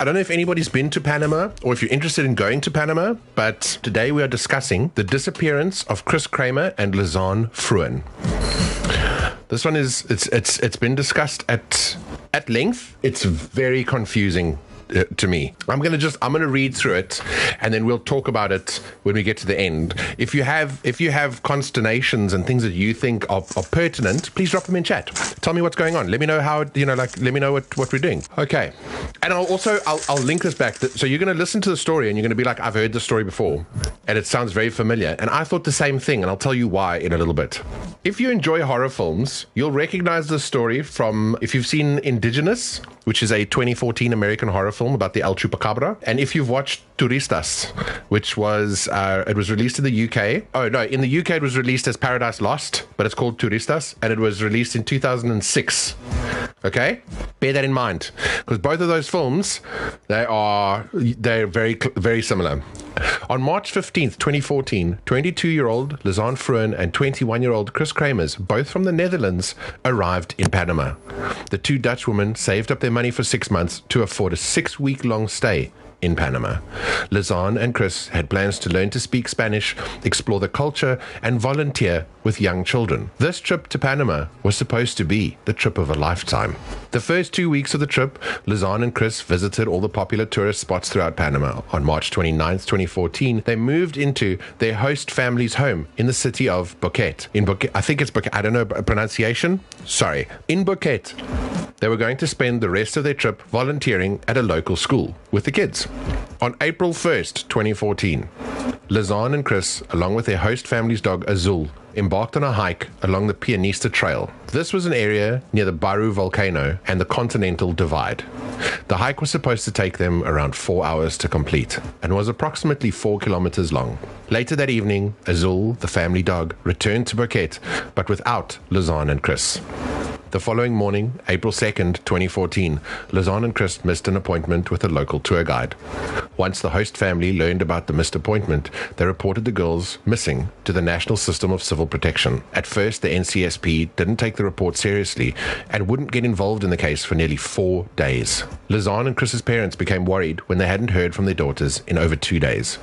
I don't know if anybody's been to Panama or if you're interested in going to Panama, but today we are discussing the disappearance of Kris Kramer and Lisanne Froon. This one is it's it's it's been discussed at at length. It's very confusing to me. I'm going to just I'm going to read through it and then we'll talk about it when we get to the end. If you have if you have consternations and things that you think are, are pertinent, please drop them in chat. Tell me what's going on. Let me know how you know like let me know what what we're doing. Okay. And I'll also I'll, I'll link this back. So you're going to listen to the story and you're going to be like I've heard this story before and it sounds very familiar and I thought the same thing and I'll tell you why in a little bit. If you enjoy horror films, you'll recognize the story from if you've seen Indigenous, which is a 2014 American horror film about the El Chupacabra. And if you've watched Turistas, which was uh, it was released in the UK. Oh no, in the UK it was released as Paradise Lost, but it's called Turistas, and it was released in 2006. Okay, bear that in mind because both of those films they are they're very very similar. On March 15th, 2014, 22 year old Lisanne Froon and 21 year old Kris Kremers, both from the Netherlands, arrived in Panama. The two Dutch women saved up their money for six months to afford a six week long stay in Panama. Lisanne and Kris had plans to learn to speak Spanish, explore the culture, and volunteer with young children. This trip to Panama was supposed to be the trip of a lifetime. The first two weeks of the trip, Lisanne and Kris visited all the popular tourist spots throughout Panama. On March 29, 2014, they moved into their host family's home in the city of Boquete. In Boquete, I think it's Boquete, I don't know pronunciation. Sorry. In Boquete, they were going to spend the rest of their trip volunteering at a local school with the kids. On April 1st, 2014, Lisanne and Kris, along with their host family's dog Azul, embarked on a hike along the Pianista Trail. This was an area near the Baru volcano and the Continental Divide. The hike was supposed to take them around four hours to complete and was approximately four kilometers long. Later that evening, Azul, the family dog, returned to Boquete, but without Lisanne and Kris. The following morning, April 2nd, 2014, Lisanne and Kris missed an appointment with a local tour guide. Once the host family learned about the missed appointment, they reported the girls missing to the National System of Civil Protection. At first, the NCSP didn't take the report seriously and wouldn't get involved in the case for nearly four days. Lisanne and Kris's parents became worried when they hadn't heard from their daughters in over two days.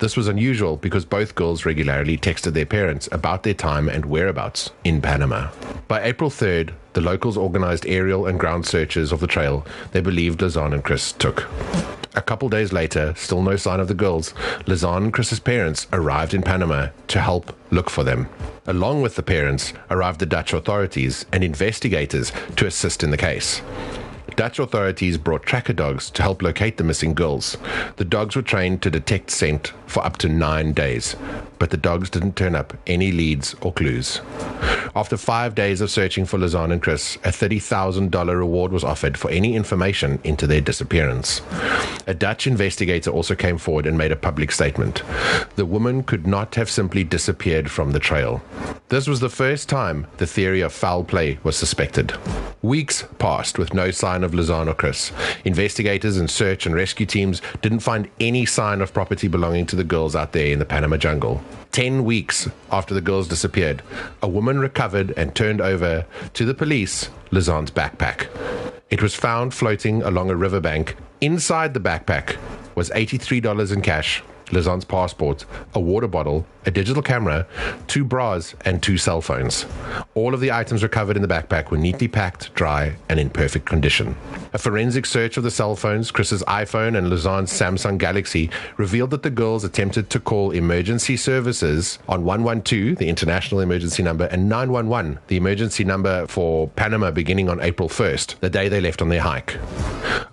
This was unusual because both girls regularly texted their parents about their time and whereabouts in Panama. By April 3rd, the locals organized aerial and ground searches of the trail they believed Lisanne and Kris took. A couple days later, still no sign of the girls, Lisanne and Kris's parents arrived in Panama to help look for them. Along with the parents arrived the Dutch authorities and investigators to assist in the case. Dutch authorities brought tracker dogs to help locate the missing girls. The dogs were trained to detect scent for up to nine days, but the dogs didn't turn up any leads or clues. After five days of searching for Lisanne and Kris, a $30,000 reward was offered for any information into their disappearance. A Dutch investigator also came forward and made a public statement. The woman could not have simply disappeared from the trail. This was the first time the theory of foul play was suspected. Weeks passed with no sign of Lisanne or Kris. Investigators and search and rescue teams didn't find any sign of property belonging to the girls out there in the Panama jungle. 10 weeks after the girls disappeared, a woman recovered and turned over to the police Lisanne's backpack. It was found floating along a riverbank. Inside the backpack was $83 in cash, Lisanne's passport, a water bottle, a digital camera, two bras, and two cell phones. All of the items recovered in the backpack were neatly packed, dry, and in perfect condition. A forensic search of the cell phones, Kris's iPhone and Lisanne's Samsung Galaxy, revealed that the girls attempted to call emergency services on 112, the international emergency number, and 911, the emergency number for Panama beginning on April 1st, the day they left on their hike.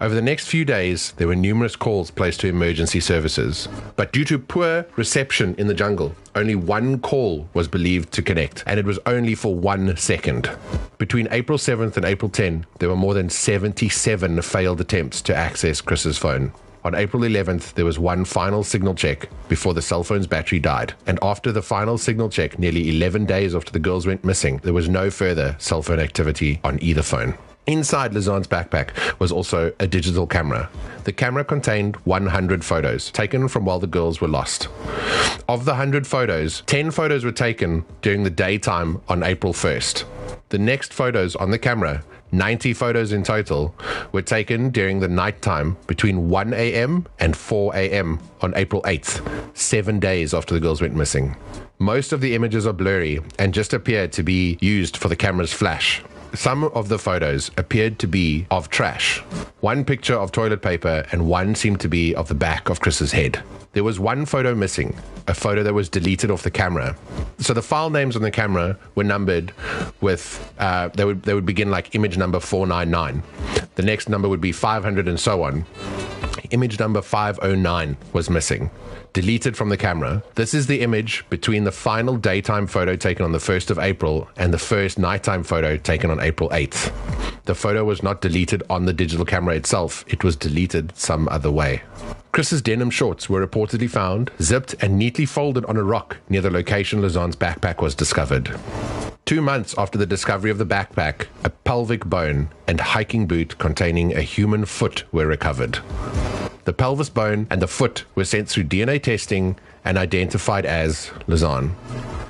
Over the next few days, there were numerous calls placed to emergency services, but due to poor reception in the jungle, only one call was believed to connect, and it was only for one second. Between April 7th and April 10, there were more than 77 failed attempts to access Kris's phone. On April 11th, there was one final signal check before the cell phone's battery died. And after the final signal check, nearly 11 days after the girls went missing, there was no further cell phone activity on either phone. Inside Lisanne's backpack was also a digital camera. The camera contained 100 photos taken from while the girls were lost. Of the 100 photos, 10 photos were taken during the daytime on April 1st. The next photos on the camera 90 photos in total, were taken during the nighttime between 1 a.m. and 4 a.m. on April 8th, seven days after the girls went missing. Most of the images are blurry and just appear to be used for the camera's flash. Some of the photos appeared to be of trash. One picture of toilet paper and one seemed to be of the back of Kris's head. There was one photo missing, a photo that was deleted off the camera. So the file names on the camera were numbered with, uh, they, would, they would begin like image number 499. The next number would be 500 and so on. Image number 509 was missing deleted from the camera. This is the image between the final daytime photo taken on the 1st of April and the first nighttime photo taken on April 8th. The photo was not deleted on the digital camera itself, it was deleted some other way. Kris's denim shorts were reportedly found, zipped and neatly folded on a rock near the location Lisanne's backpack was discovered. Two months after the discovery of the backpack, a pelvic bone and hiking boot containing a human foot were recovered. The pelvis bone and the foot were sent through DNA testing and identified as Lisanne.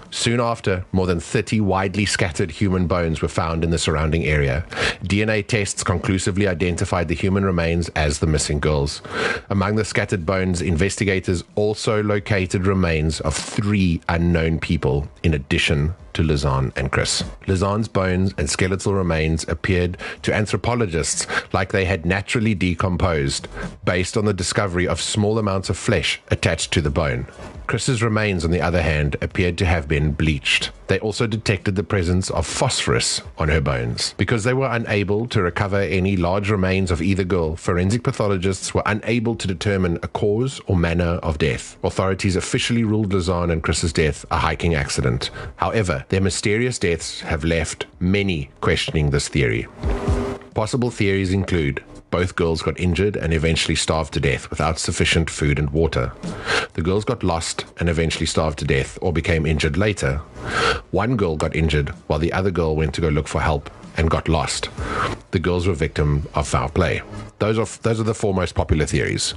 Soon after, more than 30 widely scattered human bones were found in the surrounding area. DNA tests conclusively identified the human remains as the missing girls. Among the scattered bones, investigators also located remains of three unknown people, in addition to Lisanne and Kris. Lisanne's bones and skeletal remains appeared to anthropologists like they had naturally decomposed based on the discovery of small amounts of flesh attached to the bone. Kris's remains, on the other hand, appeared to have been bleached. They also detected the presence of phosphorus on her bones. Because they were unable to recover any large remains of either girl, forensic pathologists were unable to determine a cause or manner of death. Authorities officially ruled Lisanne and Kris's death a hiking accident. However, their mysterious deaths have left many questioning this theory. Possible theories include both girls got injured and eventually starved to death without sufficient food and water. The girls got lost and eventually starved to death or became injured later. One girl got injured while the other girl went to go look for help and got lost. The girls were victim of foul play. Those are those are the four most popular theories.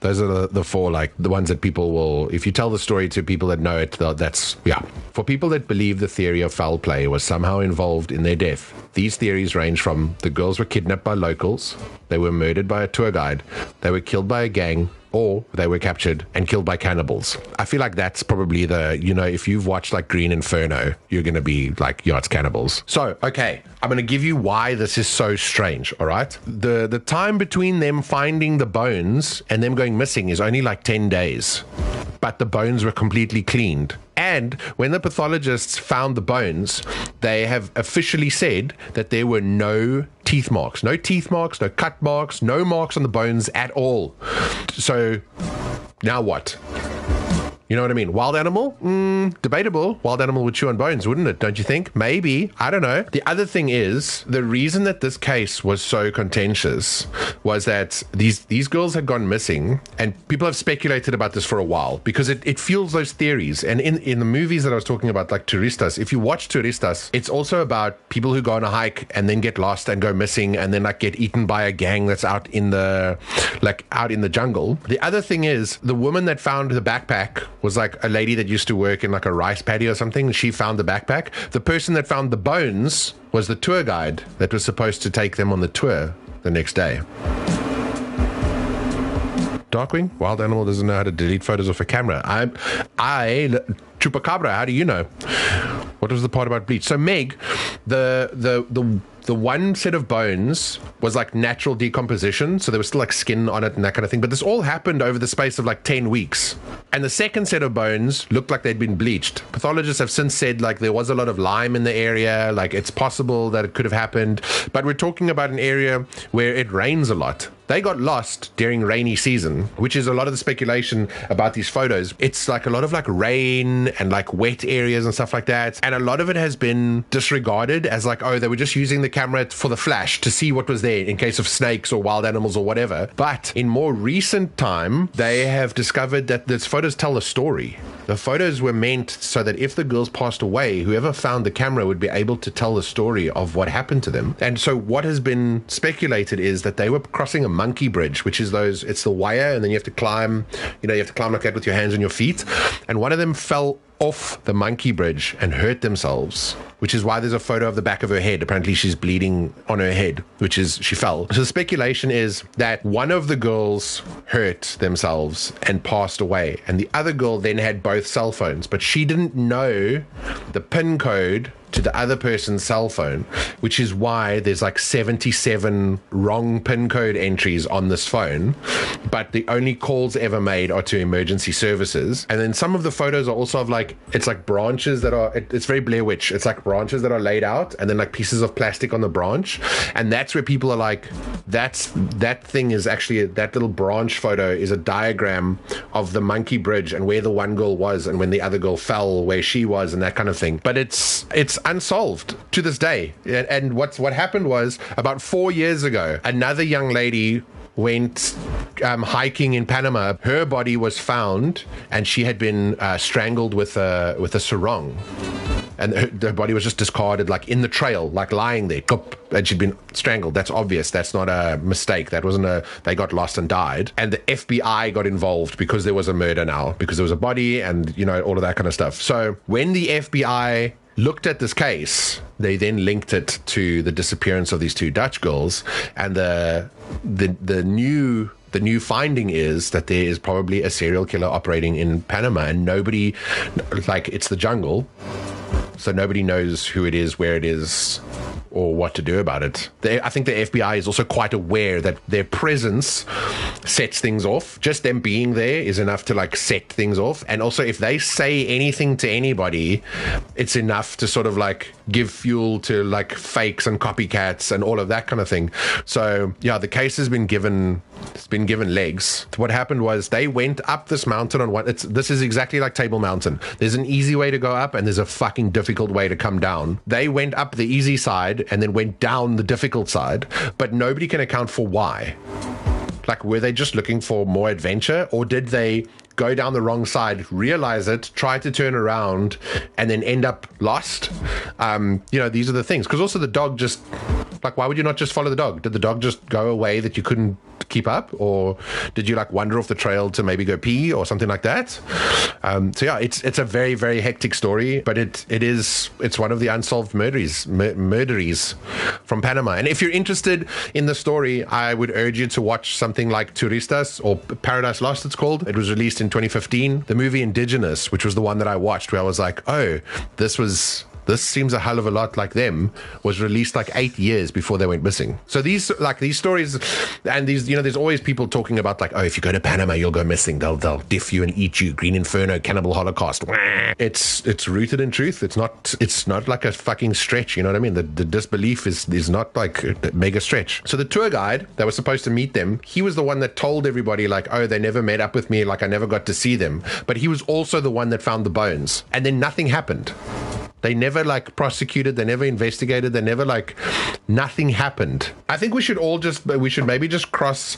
Those are the, the four like the ones that people will. If you tell the story to people that know it, that's yeah. For people that believe the theory of foul play was somehow involved in their death, these theories range from the girls were kidnapped by locals, they were murdered by a tour guide, they were killed by a gang, or they were captured and killed by cannibals. I feel like that's probably the, you know, if you've watched like Green Inferno, you're going to be like, yeah, it's cannibals. So, okay, I'm going to give you why this is so strange, all right? The the time between them finding the bones and them going missing is only like 10 days. But the bones were completely cleaned. And when the pathologists found the bones, they have officially said that there were no teeth marks, no teeth marks, no cut marks, no marks on the bones at all. So now what? You know what I mean? Wild animal? Mm, debatable. Wild animal would chew on bones, wouldn't it? Don't you think? Maybe. I don't know. The other thing is the reason that this case was so contentious was that these these girls had gone missing, and people have speculated about this for a while because it, it fuels those theories. And in, in the movies that I was talking about, like Turistas, if you watch Turistas, it's also about people who go on a hike and then get lost and go missing and then like get eaten by a gang that's out in the like out in the jungle. The other thing is the woman that found the backpack was like a lady that used to work in like a rice paddy or something. She found the backpack. The person that found the bones was the tour guide that was supposed to take them on the tour the next day. Darkwing, wild animal doesn't know how to delete photos off a camera. I, I, chupacabra. How do you know? What was the part about bleach? So Meg, the the the the one set of bones was like natural decomposition, so there was still like skin on it and that kind of thing. But this all happened over the space of like 10 weeks. And the second set of bones looked like they'd been bleached. Pathologists have since said like there was a lot of lime in the area, like it's possible that it could have happened. But we're talking about an area where it rains a lot. They got lost during rainy season, which is a lot of the speculation about these photos. It's like a lot of like rain and like wet areas and stuff like that. And a lot of it has been disregarded as like, oh, they were just using the camera for the flash to see what was there in case of snakes or wild animals or whatever. But in more recent time, they have discovered that these photos tell a story. The photos were meant so that if the girls passed away, whoever found the camera would be able to tell the story of what happened to them. And so what has been speculated is that they were crossing a monkey bridge, which is those, it's the wire, and then you have to climb, you know, you have to climb like that with your hands and your feet. And one of them fell off the monkey bridge and hurt themselves, which is why there's a photo of the back of her head. Apparently, she's bleeding on her head, which is she fell. So the speculation is that one of the girls hurt themselves and passed away, and the other girl then had both cell phones, but she didn't know the PIN code to the other person's cell phone, which is why there's like 77 wrong PIN code entries on this phone. But the only calls ever made are to emergency services. And then some of the photos are also of like, it's like branches that are, it, it's very Blair Witch. It's like branches that are laid out and then like pieces of plastic on the branch. And that's where people are like, that's, that thing is actually, that little branch photo is a diagram of the monkey bridge and where the one girl was and when the other girl fell, where she was and that kind of thing. But it's, it's unsolved to this day. And, and what's what happened was about four years ago, another young lady went um, hiking in Panama. Her body was found, and she had been uh, strangled with a with a sarong. And her, body was just discarded, like in the trail, like lying there. And she'd been strangled. That's obvious. That's not a mistake. That wasn't a. They got lost and died. And the FBI got involved because there was a murder now, because there was a body, and you know all of that kind of stuff. So when the FBI looked at this case, they then linked it to the disappearance of these two Dutch girls, and the the the new the new finding is that there is probably a serial killer operating in Panama, and nobody, like, it's the jungle, so nobody knows who it is, where it is, or what to do about it. They, I think the FBI is also quite aware that their presence sets things off. Just them being there is enough to like set things off. And also, if they say anything to anybody, it's enough to sort of like give fuel to like fakes and copycats and all of that kind of thing. So yeah, the case has been given it's been given legs. What happened was they went up this mountain on what It's this is exactly like Table Mountain. There's an easy way to go up and there's a fucking difficult way to come down. They went up the easy side and then went down the difficult side, but nobody can account for why. Like, were they just looking for more adventure, or did they go down the wrong side, realize it, try to turn around, and then end up lost? Um, you know, these are the things. Because also the dog just, like, why would you not just follow the dog? Did the dog just go away that you couldn't keep up, or did you like wander off the trail to maybe go pee or something like that? Um, so yeah, it's it's a very very hectic story, but it it is it's one of the unsolved murderies mur- murderies from Panama. And if you're interested in the story, I would urge you to watch something like Turistas or Paradise Lost. It's called. It was released in 2015. The movie Indigenous, which was the one that I watched, where I was like, oh, this was this seems a hell of a lot like them, was released like eight years before they went missing. So these like these stories and these you know there's always people talking about like oh if you go to Panama you'll go missing they'll they'll diff you and eat you Green Inferno Cannibal Holocaust. It's it's rooted in truth. It's not it's not like a fucking stretch. You know what I mean? The, the disbelief is is not like a mega stretch. So the tour guide that was supposed to meet them, he was the one that told everybody like oh they never met up with me like I never got to see them. But he was also the one that found the bones, and then nothing happened. They never like prosecuted, they never investigated, they never like nothing happened. I think we should all just we should maybe just cross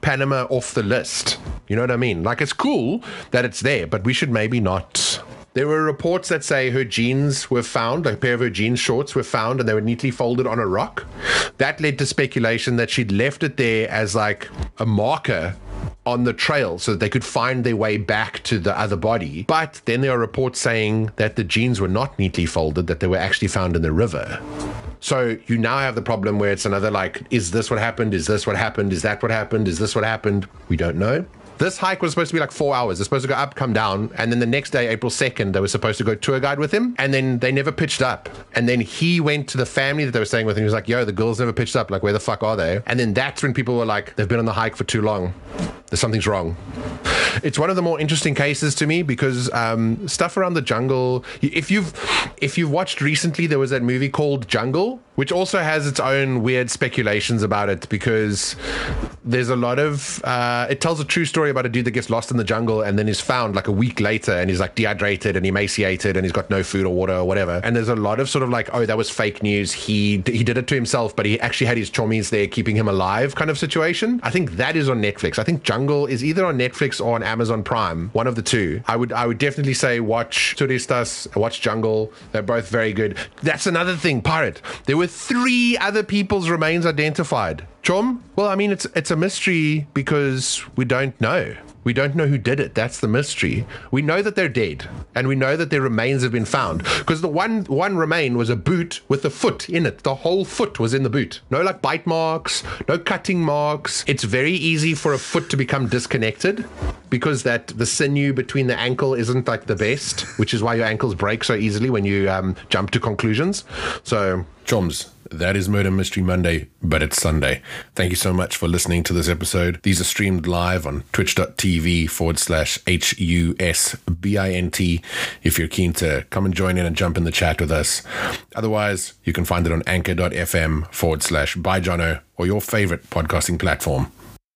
Panama off the list. You know what I mean? Like it's cool that it's there, but we should maybe not there were reports that say her jeans were found, a pair of her jeans shorts were found, and they were neatly folded on a rock. That led to speculation that she'd left it there as like a marker on the trail so that they could find their way back to the other body. But then there are reports saying that the jeans were not neatly folded, that they were actually found in the river. So you now have the problem where it's another like, is this what happened? Is this what happened? Is that what happened? Is this what happened? We don't know. This hike was supposed to be like four hours. They're supposed to go up, come down, and then the next day, April 2nd, they were supposed to go tour guide with him, and then they never pitched up. And then he went to the family that they were staying with, and he was like, yo, the girls never pitched up. Like, where the fuck are they? And then that's when people were like, they've been on the hike for too long. There's something's wrong. It's one of the more interesting cases to me because um, stuff around the jungle. If you've if you've watched recently, there was that movie called Jungle, which also has its own weird speculations about it because there's a lot of uh, it tells a true story about a dude that gets lost in the jungle and then is found like a week later and he's like dehydrated and emaciated and he's got no food or water or whatever. And there's a lot of sort of like, oh, that was fake news. He he did it to himself, but he actually had his chommies there keeping him alive, kind of situation. I think that is on Netflix. I think Jungle is either on Netflix or on Amazon Prime, one of the two. I would I would definitely say watch Turistas, watch Jungle. They're both very good. That's another thing, Pirate. There were three other people's remains identified. Chom? Well, I mean, it's it's a mystery because we don't know. We don't know who did it. That's the mystery. We know that they're dead, and we know that their remains have been found because the one one remain was a boot with a foot in it. The whole foot was in the boot. No like bite marks, no cutting marks. It's very easy for a foot to become disconnected because that the sinew between the ankle isn't like the best, which is why your ankles break so easily when you um, jump to conclusions. So, Choms, that is Murder Mystery Monday, but it's Sunday. Thank you so much for listening to this episode. These are streamed live on twitch.tv forward slash H U S B I N T if you're keen to come and join in and jump in the chat with us. Otherwise, you can find it on anchor.fm forward slash by or your favorite podcasting platform.